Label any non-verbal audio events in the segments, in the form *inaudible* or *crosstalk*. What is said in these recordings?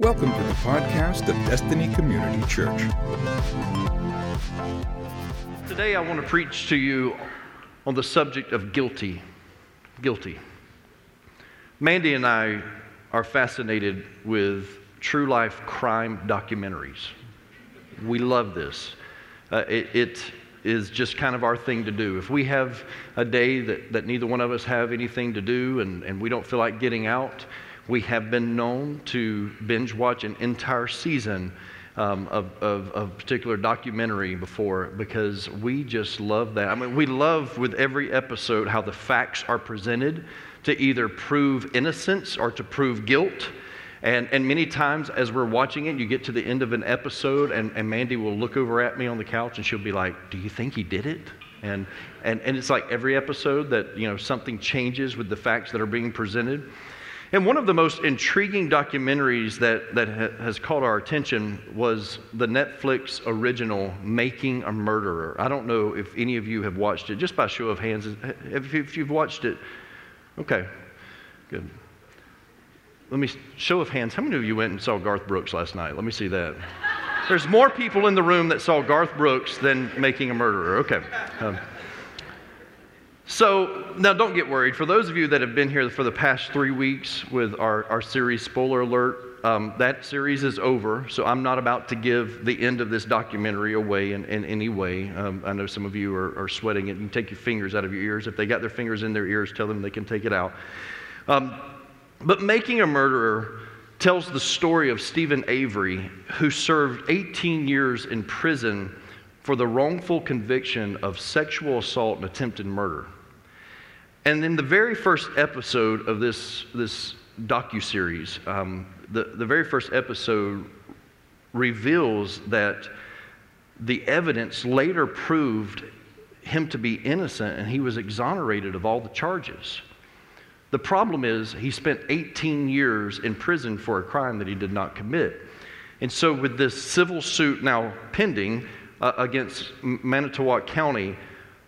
Welcome to the podcast of Destiny Community Church. Today, I want to preach to you on the subject of guilty. Guilty. Mandy and I are fascinated with true life crime documentaries. We love this. Uh, it, it is just kind of our thing to do. If we have a day that, that neither one of us have anything to do and, and we don't feel like getting out, we have been known to binge watch an entire season um, of, of, of a particular documentary before because we just love that. I mean, we love with every episode how the facts are presented to either prove innocence or to prove guilt. And, and many times as we're watching it, you get to the end of an episode, and, and Mandy will look over at me on the couch and she'll be like, Do you think he did it? And, and, and it's like every episode that you know something changes with the facts that are being presented. And one of the most intriguing documentaries that, that ha- has caught our attention was the Netflix original Making a Murderer. I don't know if any of you have watched it, just by show of hands. If, if you've watched it, okay, good. Let me show of hands. How many of you went and saw Garth Brooks last night? Let me see that. There's more people in the room that saw Garth Brooks than Making a Murderer. Okay. Um, so now don't get worried. For those of you that have been here for the past three weeks with our, our series, Spoiler Alert, um, that series is over. So I'm not about to give the end of this documentary away in, in any way. Um, I know some of you are, are, sweating it. Can take your fingers out of your ears. If they got their fingers in their ears, tell them they can take it out. Um, but Making a Murderer tells the story of Steven Avery, who served 18 years in prison for the wrongful conviction of sexual assault and attempted murder. And in the very first episode of this, this docu-series, um, the, the very first episode reveals that the evidence later proved him to be innocent and he was exonerated of all the charges. The problem is he spent 18 years in prison for a crime that he did not commit. And so, with this civil suit now pending uh, against Manitowoc County,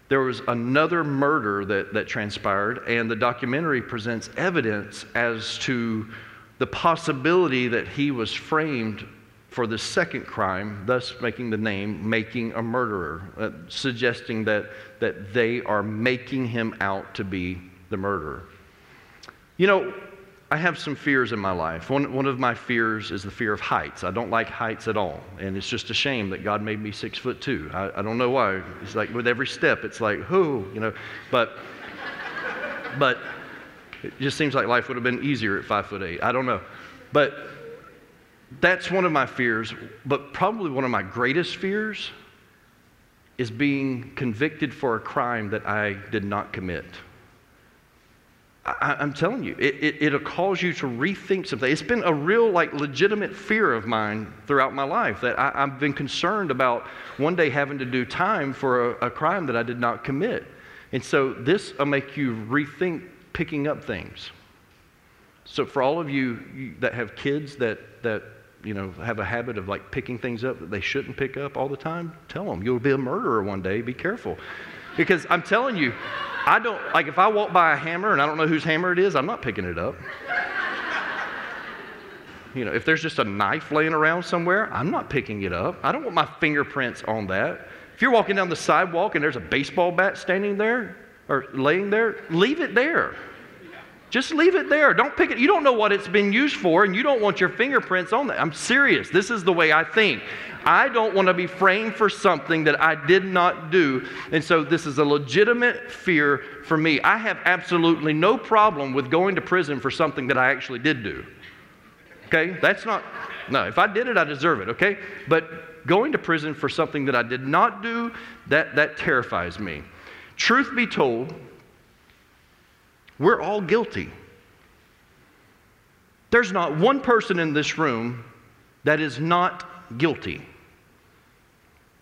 there was another murder that, that transpired, and the documentary presents evidence as to the possibility that he was framed for the second crime, thus making the name Making a Murderer, uh, suggesting that, that they are making him out to be the murderer. You know, I have some fears in my life. One, one of my fears is the fear of heights. I don't like heights at all. And it's just a shame that God made me six foot two. I, I don't know why. It's like with every step, it's like, whoo, you know. But, but it just seems like life would have been easier at five foot eight. I don't know. But that's one of my fears. But probably one of my greatest fears is being convicted for a crime that I did not commit. I, am telling you, it, it, will cause you to rethink something. It's been a real, like, legitimate fear of mine throughout my life that I, have been concerned about one day having to do time for a, a crime that I did not commit. And so this will make you rethink picking up things. So for all of you that have kids that, that you know, have a habit of like picking things up that they shouldn't pick up all the time, tell them you'll be a murderer one day. Be careful. Because I'm telling you, I don't, like, if I walk by a hammer and I don't know whose hammer it is, I'm not picking it up. You know, if there's just a knife laying around somewhere, I'm not picking it up. I don't want my fingerprints on that. If you're walking down the sidewalk and there's a baseball bat standing there or laying there, leave it there. Just leave it there. Don't pick it. You don't know what it's been used for, and you don't want your fingerprints on that. I'm serious. This is the way I think. I don't want to be framed for something that I did not do. And so this is a legitimate fear for me. I have absolutely no problem with going to prison for something that I actually did do. Okay? That's not, no, if I did it, I deserve it, okay? But going to prison for something that I did not do, that, that terrifies me. Truth be told, we're all guilty. There's not one person in this room that is not guilty.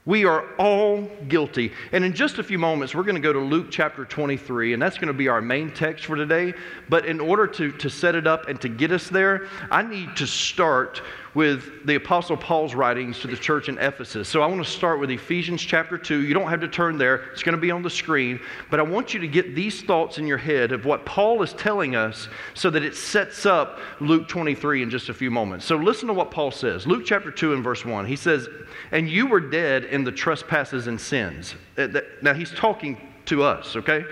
We are all guilty. And in just a few moments, we're going to go to Luke chapter 23, and that's going to be our main text for today. But in order to, to set it up and to get us there, I need to start with the Apostle Paul's writings to the church in Ephesus. So I want to start with Ephesians chapter 2. You don't have to turn there, it's going to be on the screen. But I want you to get these thoughts in your head of what Paul is telling us so that it sets up Luke 23 in just a few moments. So listen to what Paul says. Luke chapter 2 and verse 1. He says, And you were dead in the trespasses and sins. Uh, now he's talking to us, okay?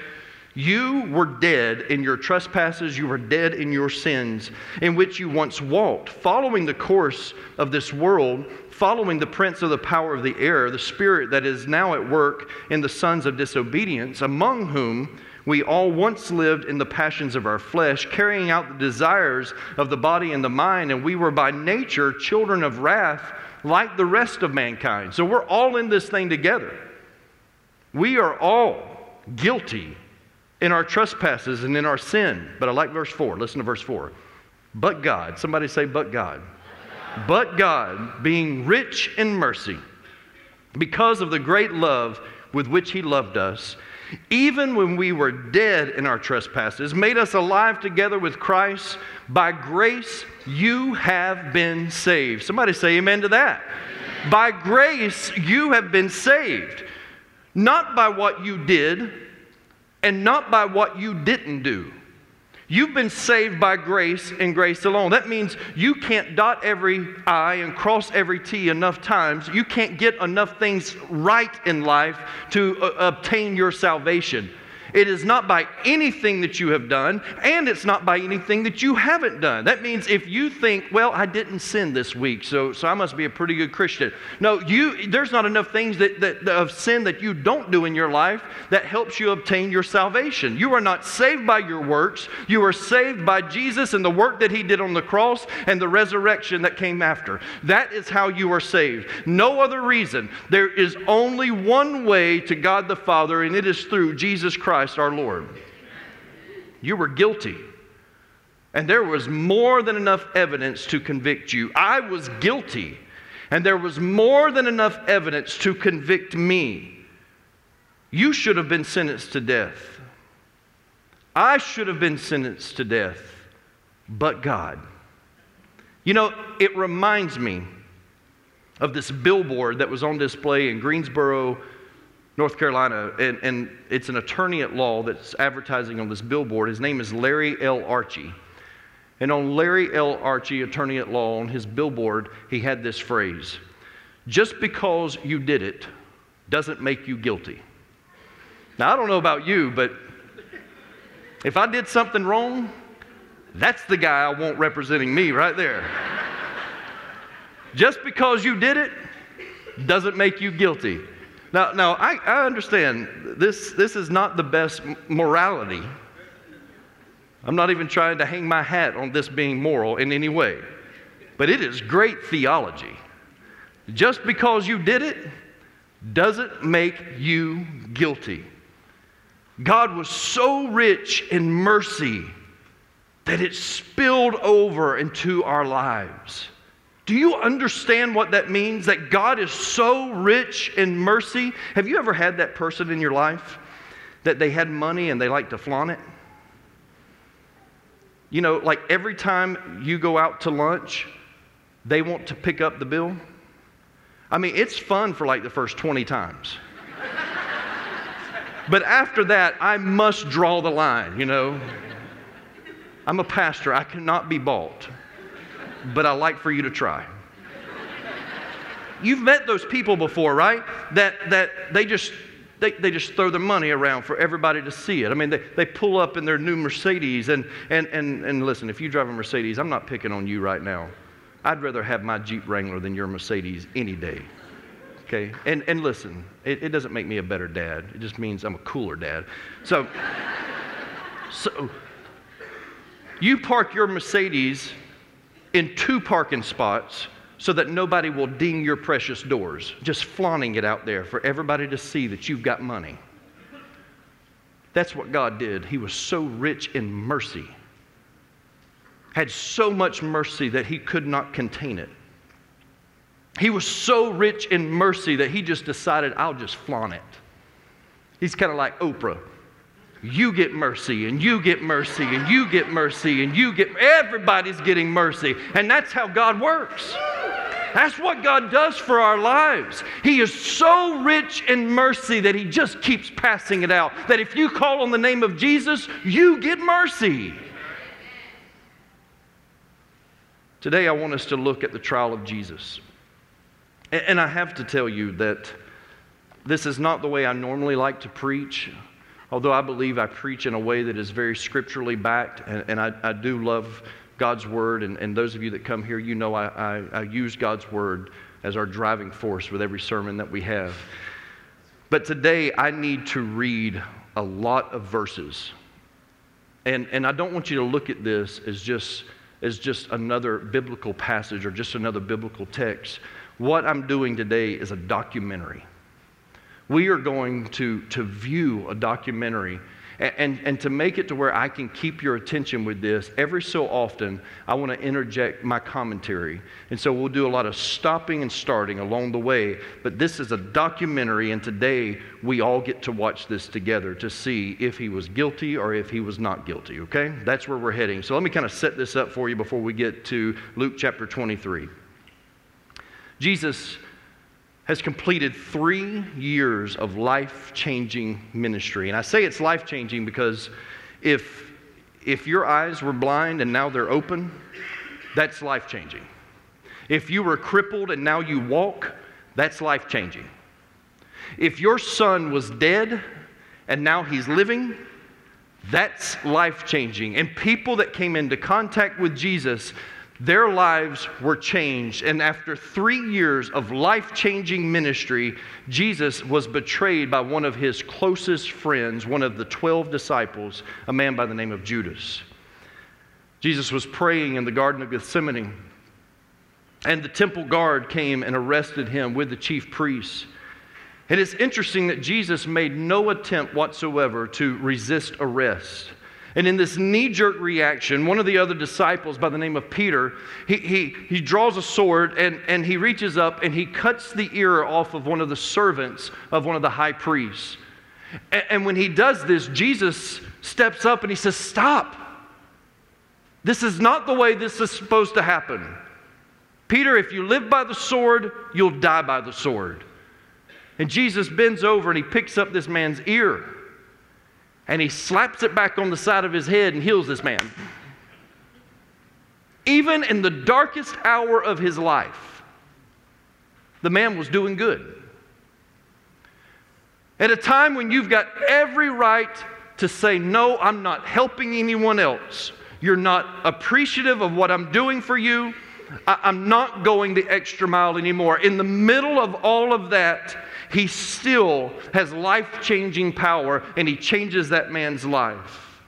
You were dead in your trespasses, you were dead in your sins, in which you once walked, following the course of this world, following the prince of the power of the air, the spirit that is now at work in the sons of disobedience, among whom we all once lived in the passions of our flesh, carrying out the desires of the body and the mind, and we were by nature children of wrath like the rest of mankind. So we're all in this thing together. We are all guilty in our trespasses and in our sin. But I like verse 4. Listen to verse 4. But God, somebody say, but God. But God, being rich in mercy, because of the great love with which He loved us, even when we were dead in our trespasses, made us alive together with Christ. By grace, you have been saved. Somebody say amen to that. Amen. By grace, you have been saved. Not by what you did, and not by what you didn't do. You've been saved by grace and grace alone. That means you can't dot every I and cross every T enough times. You can't get enough things right in life to uh, obtain your salvation. It is not by anything that you have done, and it's not by anything that you haven't done. That means if you think, well, I didn't sin this week, so, so I must be a pretty good Christian. No, you, there's not enough things that, that, of sin that you don't do in your life that helps you obtain your salvation. You are not saved by your works. You are saved by Jesus and the work that he did on the cross and the resurrection that came after. That is how you are saved. No other reason. There is only one way to God the Father, and it is through Jesus Christ Christ our Lord. You were guilty. And there was more than enough evidence to convict you. I was guilty. And there was more than enough evidence to convict me. You should have been sentenced to death. I should have been sentenced to death, but God. You know, it reminds me of this billboard that was on display in Greensboro, North Carolina, and, and it's an attorney at law that's advertising on this billboard. His name is Larry L. Archie. And on Larry L. Archie, attorney at law, on his billboard, he had this phrase Just because you did it doesn't make you guilty. Now, I don't know about you, but if I did something wrong, that's the guy I want representing me right there. *laughs* Just because you did it doesn't make you guilty. Now, now I, I understand this, this is not the best morality. I'm not even trying to hang my hat on this being moral in any way, but it is great theology. Just because you did it doesn't make you guilty. God was so rich in mercy that it spilled over into our lives. Do you understand what that means? That God is so rich in mercy? Have you ever had that person in your life that they had money and they like to flaunt it? You know, like every time you go out to lunch, they want to pick up the bill. I mean, it's fun for like the first 20 times. *laughs* but after that, I must draw the line, you know. I'm a pastor, I cannot be bought but I like for you to try. You've met those people before, right? That, that they just they, they just throw their money around for everybody to see it. I mean, they, they pull up in their new Mercedes. And, and, and, and listen, if you drive a Mercedes, I'm not picking on you right now. I'd rather have my Jeep Wrangler than your Mercedes any day. Okay? And, and listen, it, it doesn't make me a better dad, it just means I'm a cooler dad. So, *laughs* so you park your Mercedes in two parking spots so that nobody will ding your precious doors, just flaunting it out there for everybody to see that you've got money. That's what God did. He was so rich in mercy, had so much mercy that he could not contain it. He was so rich in mercy that he just decided, I'll just flaunt it. He's kind of like Oprah. You get mercy, and you get mercy, and you get mercy, and you get, everybody's getting mercy. And that's how God works. That's what God does for our lives. He is so rich in mercy that He just keeps passing it out. That if you call on the name of Jesus, you get mercy. Today, I want us to look at the trial of Jesus. And I have to tell you that this is not the way I normally like to preach, although I believe I preach in a way that is very scripturally backed, and, and I, I, do love God's word. And, and, those of you that come here, you know I, I, I use God's word as our driving force with every sermon that we have. But today, I need to read a lot of verses. And, and I don't want you to look at this as just, as just another biblical passage or just another biblical text. What I'm doing today is a documentary. We are going to, to view a documentary. And, and, and, to make it to where I can keep your attention with this, every so often, I want to interject my commentary. And so we'll do a lot of stopping and starting along the way. But this is a documentary, and today we all get to watch this together to see if he was guilty or if he was not guilty, okay? That's where we're heading. So let me kind of set this up for you before we get to Luke chapter 23. Jesus has completed three years of life changing ministry. And I say it's life changing because if, if your eyes were blind and now they're open, that's life changing. If you were crippled and now you walk, that's life changing. If your son was dead and now he's living, that's life changing. And people that came into contact with Jesus their lives were changed. And after three years of life changing ministry, Jesus was betrayed by one of his closest friends, one of the 12 disciples, a man by the name of Judas. Jesus was praying in the Garden of Gethsemane, and the temple guard came and arrested him with the chief priests. And it's interesting that Jesus made no attempt whatsoever to resist arrest. And in this knee jerk reaction, one of the other disciples by the name of Peter, he, he, he draws a sword and, and he reaches up and he cuts the ear off of one of the servants of one of the high priests. And, and when he does this, Jesus steps up and he says, Stop. This is not the way this is supposed to happen. Peter, if you live by the sword, you'll die by the sword. And Jesus bends over and he picks up this man's ear and he slaps it back on the side of his head and heals this man. Even in the darkest hour of his life, the man was doing good. At a time when you've got every right to say, No, I'm not helping anyone else. You're not appreciative of what I'm doing for you. I- am not going the extra mile anymore. In the middle of all of that, he still has life changing power and he changes that man's life.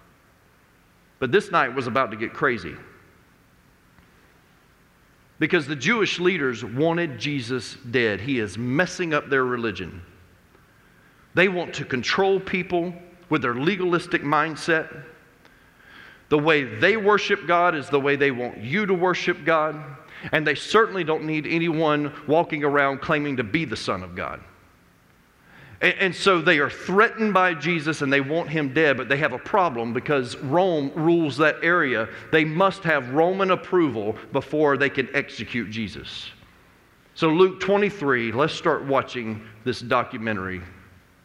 But this night was about to get crazy because the Jewish leaders wanted Jesus dead. He is messing up their religion. They want to control people with their legalistic mindset. The way they worship God is the way they want you to worship God. And they certainly don't need anyone walking around claiming to be the Son of God. And, and so they are threatened by Jesus and they want him dead, but they have a problem because Rome rules that area. They must have Roman approval before they can execute Jesus. So, Luke 23, let's start watching this documentary.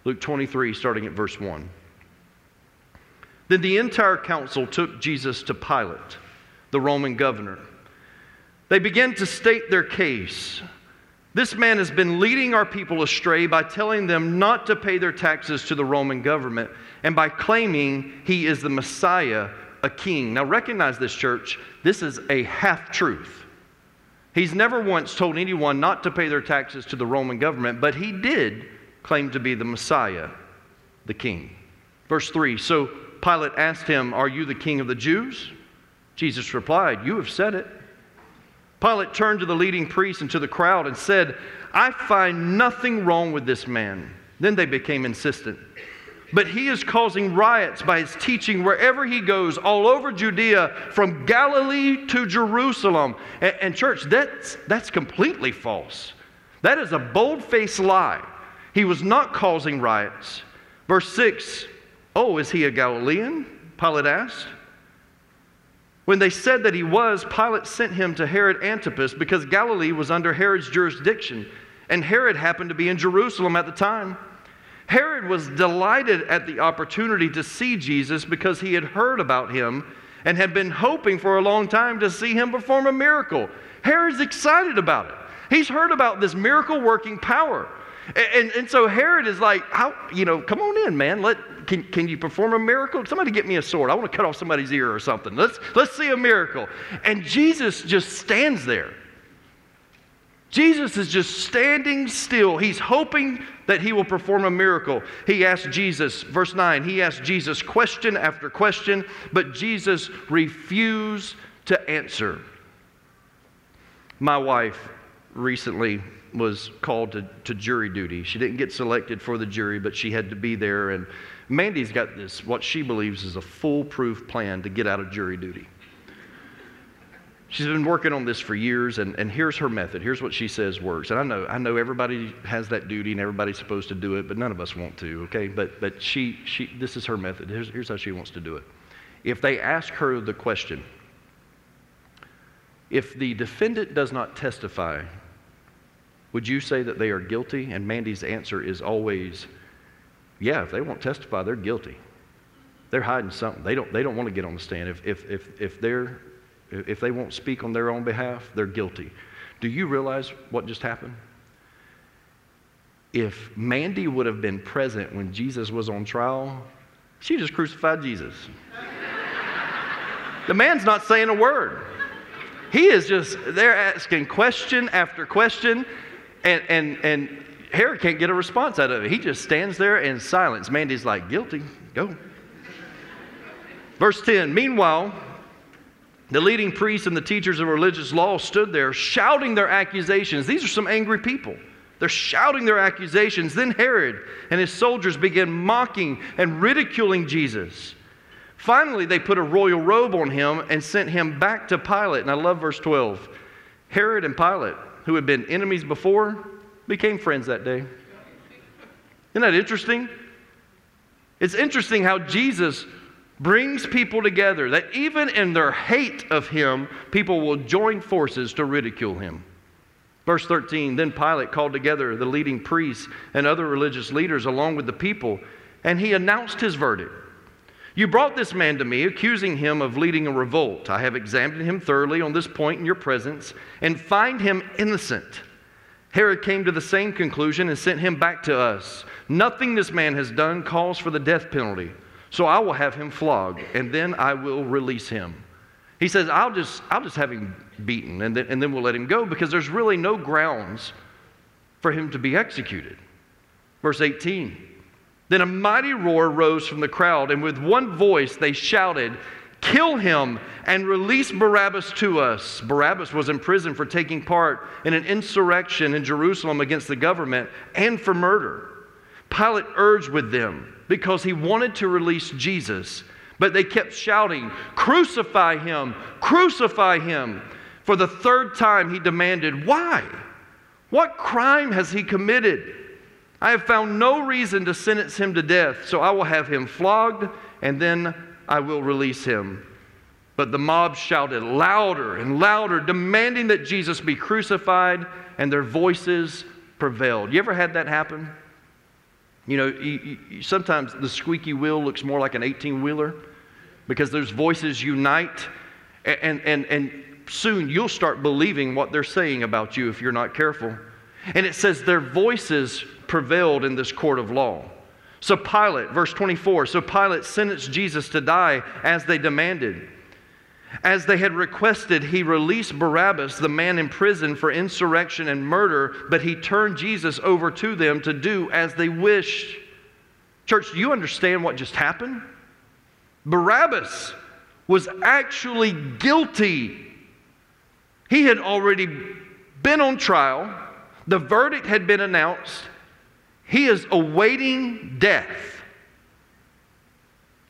Luke 23, starting at verse 1. Then the entire council took Jesus to Pilate, the Roman governor. They began to state their case. This man has been leading our people astray by telling them not to pay their taxes to the Roman government and by claiming he is the Messiah, a king. Now, recognize this, church. This is a half truth. He's never once told anyone not to pay their taxes to the Roman government, but he did claim to be the Messiah, the king. Verse 3 So Pilate asked him, Are you the king of the Jews? Jesus replied, You have said it. Pilate turned to the leading priests and to the crowd and said, I find nothing wrong with this man. Then they became insistent. But he is causing riots by his teaching wherever he goes, all over Judea, from Galilee to Jerusalem. And, and church, that's, that's completely false. That is a bold faced lie. He was not causing riots. Verse 6 Oh, is he a Galilean? Pilate asked. When they said that he was, Pilate sent him to Herod Antipas because Galilee was under Herod's jurisdiction, and Herod happened to be in Jerusalem at the time. Herod was delighted at the opportunity to see Jesus because he had heard about him and had been hoping for a long time to see him perform a miracle. Herod's excited about it. He's heard about this miracle working power. And, and, so Herod is like, how, you know, come on in, man. Let, can, can you perform a miracle? Somebody get me a sword. I want to cut off somebody's ear or something. Let's, let's see a miracle. And Jesus just stands there. Jesus is just standing still. He's hoping that he will perform a miracle. He asked Jesus, verse 9, he asked Jesus question after question, but Jesus refused to answer. My wife recently was called to, to jury duty. She didn't get selected for the jury, but she had to be there. And Mandy's got this, what she believes is a foolproof plan to get out of jury duty. She's been working on this for years, and, and here's her method. Here's what she says works. And I know, I know everybody has that duty and everybody's supposed to do it, but none of us want to, okay? But, but she, she, this is her method. Here's, here's how she wants to do it. If they ask her the question, if the defendant does not testify, would you say that they are guilty? And Mandy's answer is always, yeah, if they won't testify, they're guilty. They're hiding something. They don't, they don't want to get on the stand. If, if, if, if, they're, if they won't speak on their own behalf, they're guilty. Do you realize what just happened? If Mandy would have been present when Jesus was on trial, she just crucified Jesus. the man's not saying a word. He is just, they're asking question after question, and, and, and Herod can't get a response out of it. He just stands there in silence. Mandy's like, guilty, go. Verse 10 Meanwhile, the leading priests and the teachers of religious law stood there shouting their accusations. These are some angry people. They're shouting their accusations. Then Herod and his soldiers began mocking and ridiculing Jesus. Finally, they put a royal robe on him and sent him back to Pilate. And I love verse 12. Herod and Pilate, who had been enemies before, became friends that day. Isn't that interesting? It's interesting how Jesus brings people together, that even in their hate of him, people will join forces to ridicule him. Verse 13 Then Pilate called together the leading priests and other religious leaders along with the people, and he announced his verdict. You brought this man to me, accusing him of leading a revolt. I have examined him thoroughly on this point in your presence and find him innocent. Herod came to the same conclusion and sent him back to us. Nothing this man has done calls for the death penalty. So I will have him flogged, and then I will release him. He says, I'll just, I'll just have him beaten, and then, and then we'll let him go because there's really no grounds for him to be executed. Verse 18 Then a mighty roar rose from the crowd, and with one voice they shouted, Kill him and release Barabbas to us. Barabbas was in prison for taking part in an insurrection in Jerusalem against the government and for murder. Pilate urged with them because he wanted to release Jesus, but they kept shouting, Crucify him! Crucify him! For the third time he demanded, Why? What crime has he committed? I have found no reason to sentence him to death, so I will have him flogged and then I will release him. But the mob shouted louder and louder, demanding that Jesus be crucified, and their voices prevailed. You ever had that happen? You know, you, you, sometimes the squeaky wheel looks more like an 18 wheeler because those voices unite, and, and, and, and soon you'll start believing what they're saying about you if you're not careful. And it says their voices prevailed in this court of law. So Pilate, verse 24, so Pilate sentenced Jesus to die as they demanded. As they had requested, he released Barabbas, the man in prison for insurrection and murder, but he turned Jesus over to them to do as they wished. Church, do you understand what just happened? Barabbas was actually guilty. He had already been on trial, the verdict had been announced, he is awaiting death.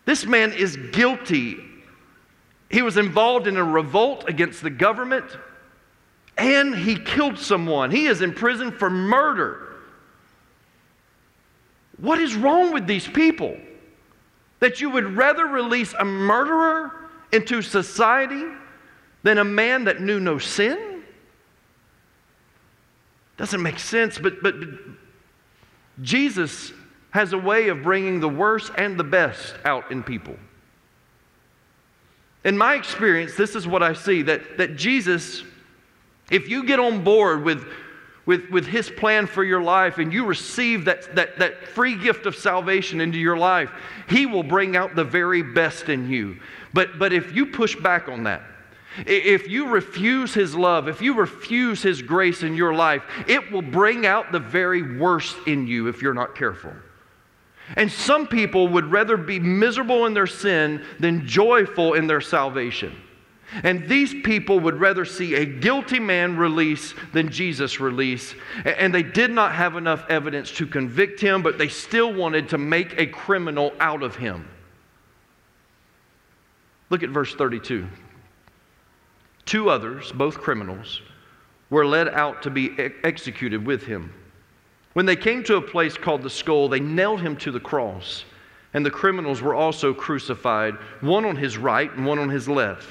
This man is guilty. He was involved in a revolt against the government and he killed someone. He is in prison for murder. What is wrong with these people? That you would rather release a murderer into society than a man that knew no sin? Doesn't make sense, but, but, but Jesus has a way of bringing the worst and the best out in people. In my experience, this is what I see that, that Jesus, if you get on board with, with, with his plan for your life and you receive that, that, that free gift of salvation into your life, he will bring out the very best in you. But, but if you push back on that, if you refuse His love, if you refuse His grace in your life, it will bring out the very worst in you if you're not careful. And some people would rather be miserable in their sin than joyful in their salvation. And these people would rather see a guilty man release than Jesus release. And they did not have enough evidence to convict him, but they still wanted to make a criminal out of him. Look at verse 32. Two others, both criminals, were led out to be executed with him. When they came to a place called the skull, they nailed him to the cross, and the criminals were also crucified, one on his right and one on his left.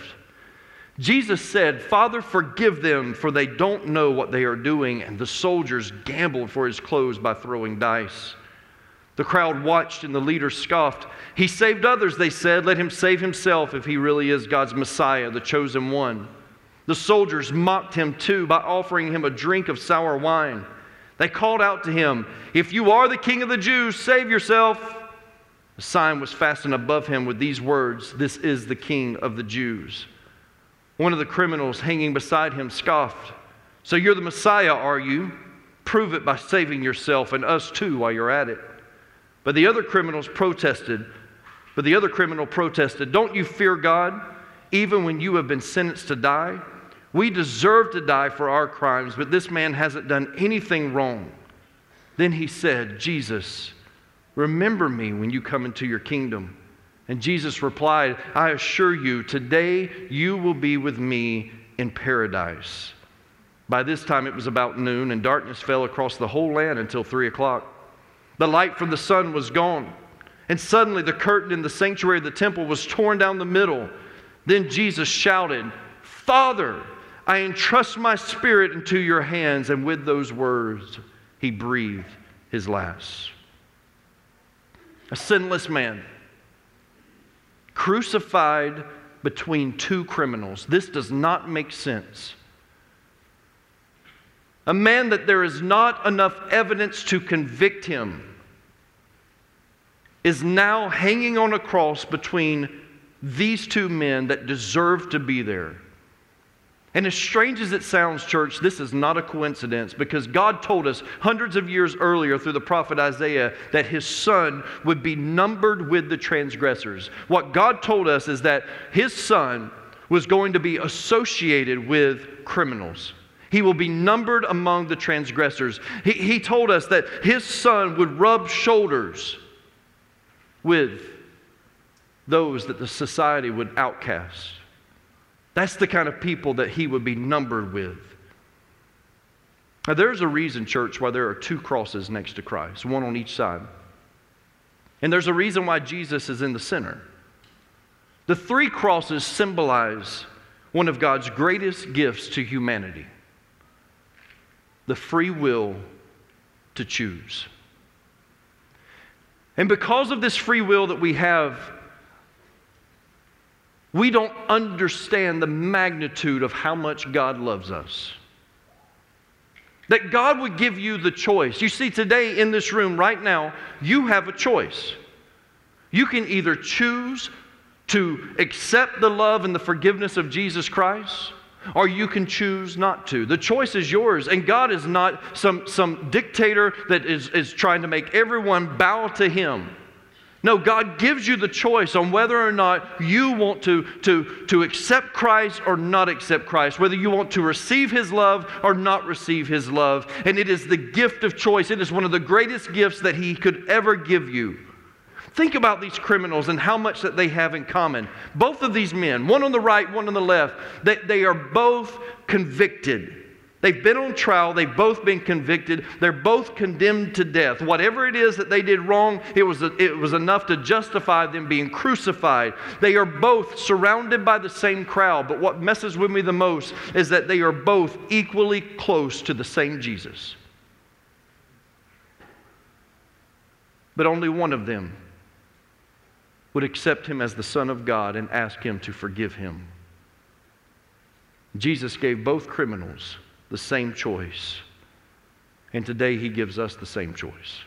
Jesus said, Father, forgive them, for they don't know what they are doing. And the soldiers gambled for his clothes by throwing dice. The crowd watched, and the leaders scoffed. He saved others, they said. Let him save himself if he really is God's Messiah, the chosen one. The soldiers mocked him too by offering him a drink of sour wine. They called out to him, If you are the king of the Jews, save yourself. A sign was fastened above him with these words This is the king of the Jews. One of the criminals hanging beside him scoffed, So you're the Messiah, are you? Prove it by saving yourself and us too while you're at it. But the other criminals protested. But the other criminal protested, Don't you fear God, even when you have been sentenced to die? We deserve to die for our crimes, but this man hasn't done anything wrong. Then he said, Jesus, remember me when you come into your kingdom. And Jesus replied, I assure you, today you will be with me in paradise. By this time it was about noon, and darkness fell across the whole land until three o'clock. The light from the sun was gone, and suddenly the curtain in the sanctuary of the temple was torn down the middle. Then Jesus shouted, Father, I entrust my spirit into your hands. And with those words, he breathed his last. A sinless man, crucified between two criminals. This does not make sense. A man that there is not enough evidence to convict him is now hanging on a cross between these two men that deserve to be there. And as strange as it sounds, church, this is not a coincidence because God told us hundreds of years earlier through the prophet Isaiah that his son would be numbered with the transgressors. What God told us is that his son was going to be associated with criminals. He will be numbered among the transgressors. He, he told us that his son would rub shoulders with those that the society would outcast. That's the kind of people that he would be numbered with. Now, there's a reason, church, why there are two crosses next to Christ, one on each side. And there's a reason why Jesus is in the center. The three crosses symbolize one of God's greatest gifts to humanity the free will to choose. And because of this free will that we have, we don't understand the magnitude of how much God loves us. That God would give you the choice. You see, today in this room, right now, you have a choice. You can either choose to accept the love and the forgiveness of Jesus Christ, or you can choose not to. The choice is yours, and God is not some, some dictator that is, is trying to make everyone bow to Him. No, God gives you the choice on whether or not you want to, to, to accept Christ or not accept Christ, whether you want to receive His love or not receive His love. And it is the gift of choice. It is one of the greatest gifts that He could ever give you. Think about these criminals and how much that they have in common. Both of these men, one on the right, one on the left, they, they are both convicted. They've been on trial, they've both been convicted, they're both condemned to death. Whatever it is that they did wrong, it was, it was enough to justify them being crucified. They are both surrounded by the same crowd, but what messes with me the most is that they are both equally close to the same Jesus. But only one of them would accept him as the Son of God and ask him to forgive him. Jesus gave both criminals the same choice. And today he gives us the same choice.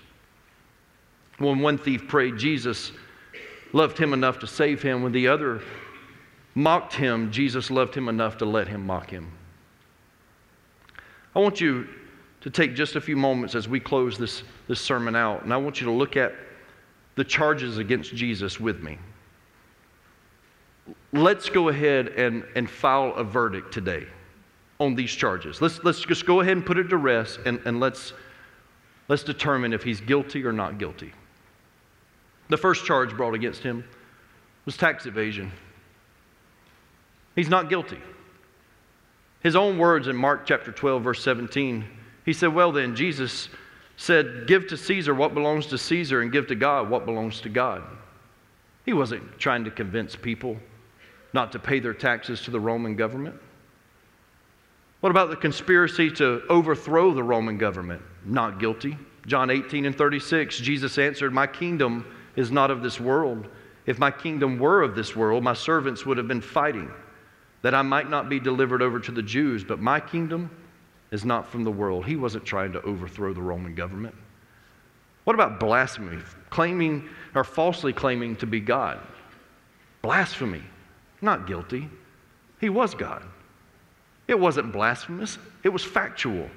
When one thief prayed, Jesus loved him enough to save him. When the other mocked him, Jesus loved him enough to let him mock him. I want you to take just a few moments as we close this, this sermon out, and I want you to look at the charges against Jesus with me. Let's go ahead and, and file a verdict today on these charges. Let's, let's just go ahead and put it to rest and, and let's, let's determine if he's guilty or not guilty. The first charge brought against him was tax evasion. He's not guilty. His own words in Mark chapter 12, verse 17, he said, Well, then, Jesus said, Give to Caesar what belongs to Caesar and give to God what belongs to God. He wasn't trying to convince people not to pay their taxes to the Roman government. What about the conspiracy to overthrow the Roman government? Not guilty. John 18 and 36, Jesus answered, My kingdom is not of this world. If my kingdom were of this world, my servants would have been fighting, that I might not be delivered over to the Jews. But my kingdom is not from the world. He wasn't trying to overthrow the Roman government. What about blasphemy? Claiming or falsely claiming to be God. Blasphemy. Not guilty. He was God. It wasn't blasphemous, it was factual.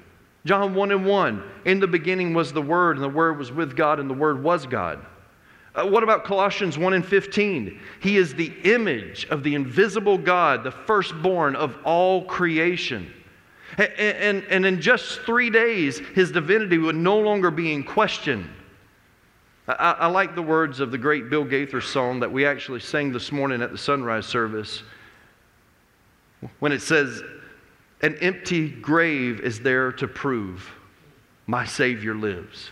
John 1 and 1 In the beginning was the Word, and the Word was with God, and the Word was God. Uh, what about Colossians 1 and 15? He is the image of the invisible God, the firstborn of all creation. And, and, and in just three days, his divinity would no longer be in question. I, I like the words of the great Bill Gaither song that we actually sang this morning at the sunrise service when it says, an empty grave is there to prove my Savior lives.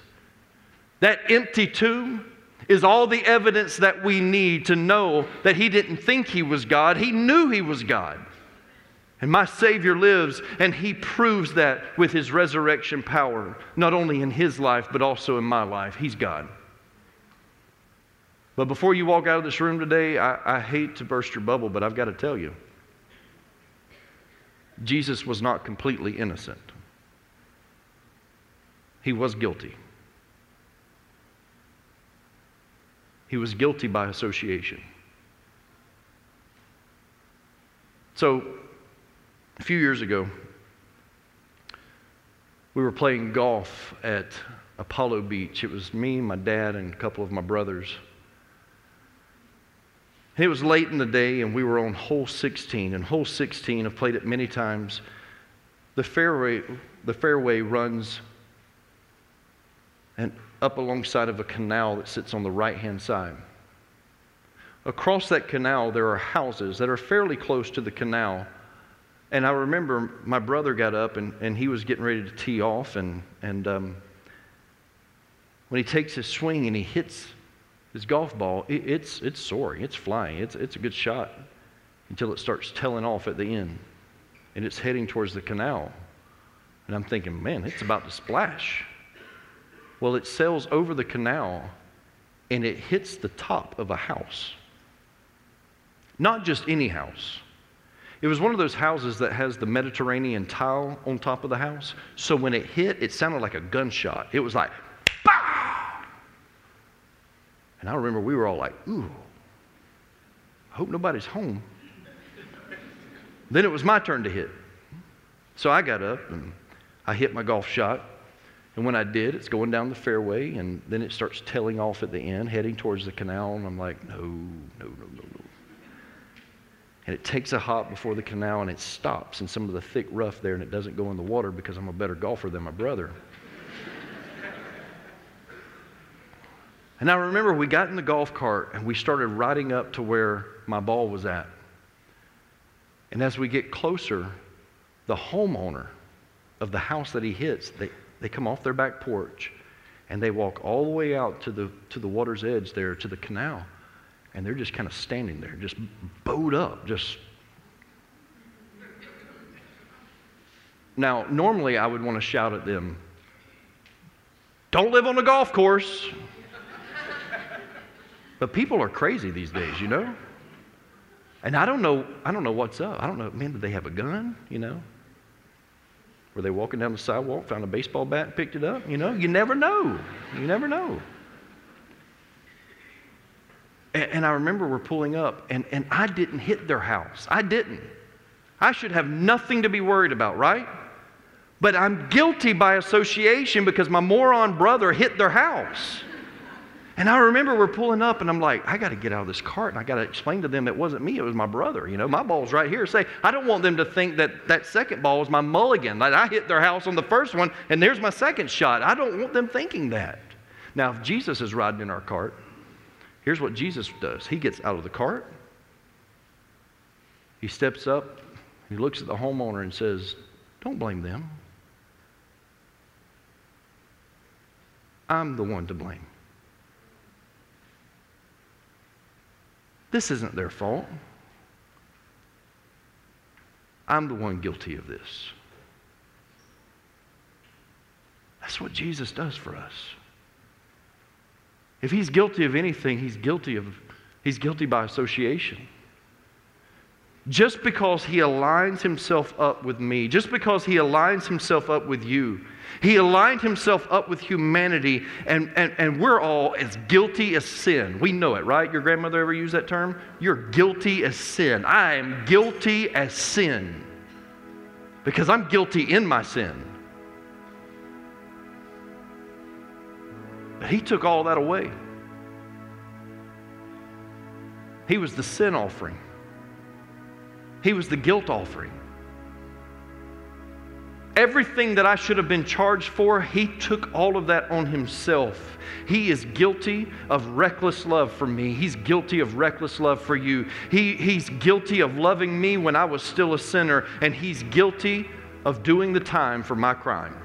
That empty tomb is all the evidence that we need to know that He didn't think He was God, He knew He was God. And my Savior lives, and He proves that with His resurrection power, not only in His life, but also in my life. He's God. But before you walk out of this room today, I, I hate to burst your bubble, but I've got to tell you Jesus was not completely innocent. He was guilty. He was guilty by association. So, a few years ago, we were playing golf at Apollo Beach. It was me, my dad, and a couple of my brothers. It was late in the day, and we were on hole 16. And hole 16, I've played it many times. The fairway, the fairway runs and up alongside of a canal that sits on the right hand side. Across that canal, there are houses that are fairly close to the canal. And I remember my brother got up and, and he was getting ready to tee off. And, and um, when he takes his swing and he hits this golf ball, it, it's, it's soaring, it's flying, it's, it's a good shot until it starts tailing off at the end and it's heading towards the canal. And I'm thinking, man, it's about to splash. Well, it sails over the canal and it hits the top of a house. Not just any house. It was one of those houses that has the Mediterranean tile on top of the house. So when it hit, it sounded like a gunshot. It was like, and I remember we were all like, ooh, I hope nobody's home. then it was my turn to hit. So I got up and I hit my golf shot. And when I did, it's going down the fairway, and then it starts tailing off at the end, heading towards the canal. And I'm like, no, no, no, no, no. And it takes a hop before the canal, and it stops in some of the thick rough there, and it doesn't go in the water because I'm a better golfer than my brother. And I remember we got in the golf cart and we started riding up to where my ball was at. And as we get closer, the homeowner of the house that he hits, they, they come off their back porch and they walk all the way out to the, to the water's edge there, to the canal. And they're just kind of standing there, just bowed up, just. Now, normally I would want to shout at them, don't live on the golf course. But people are crazy these days, you know? And I don't know, I don't know what's up. I don't know, man, did they have a gun? You know? Were they walking down the sidewalk, found a baseball bat, picked it up? You know, you never know. You never know. And, and I remember we're pulling up, and, and I didn't hit their house. I didn't. I should have nothing to be worried about, right? But I'm guilty by association because my moron brother hit their house. And I remember we're pulling up, and I'm like, I got to get out of this cart, and I got to explain to them it wasn't me, it was my brother. You know, my ball's right here. Say, I don't want them to think that that second ball was my mulligan. Like I hit their house on the first one, and there's my second shot. I don't want them thinking that. Now, if Jesus is riding in our cart, here's what Jesus does He gets out of the cart, he steps up, he looks at the homeowner and says, Don't blame them. I'm the one to blame. This isn't their fault. I'm the one guilty of this. That's what Jesus does for us. If he's guilty of anything, he's guilty of he's guilty by association. Just because he aligns himself up with me, just because he aligns himself up with you, he aligned himself up with humanity, and, and, and we're all as guilty as sin. We know it, right? Your grandmother ever used that term? You're guilty as sin. I am guilty as sin because I'm guilty in my sin. But he took all that away. He was the sin offering. He was the guilt offering. Everything that I should have been charged for, he took all of that on himself. He is guilty of reckless love for me. He's guilty of reckless love for you. He, he's guilty of loving me when I was still a sinner, and he's guilty of doing the time for my crime.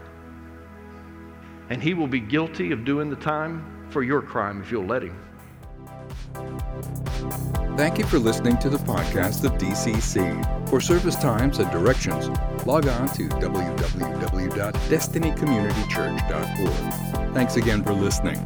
And he will be guilty of doing the time for your crime if you'll let him. Thank you for listening to the podcast of DCC. For service times and directions, log on to www.destinycommunitychurch.org. Thanks again for listening.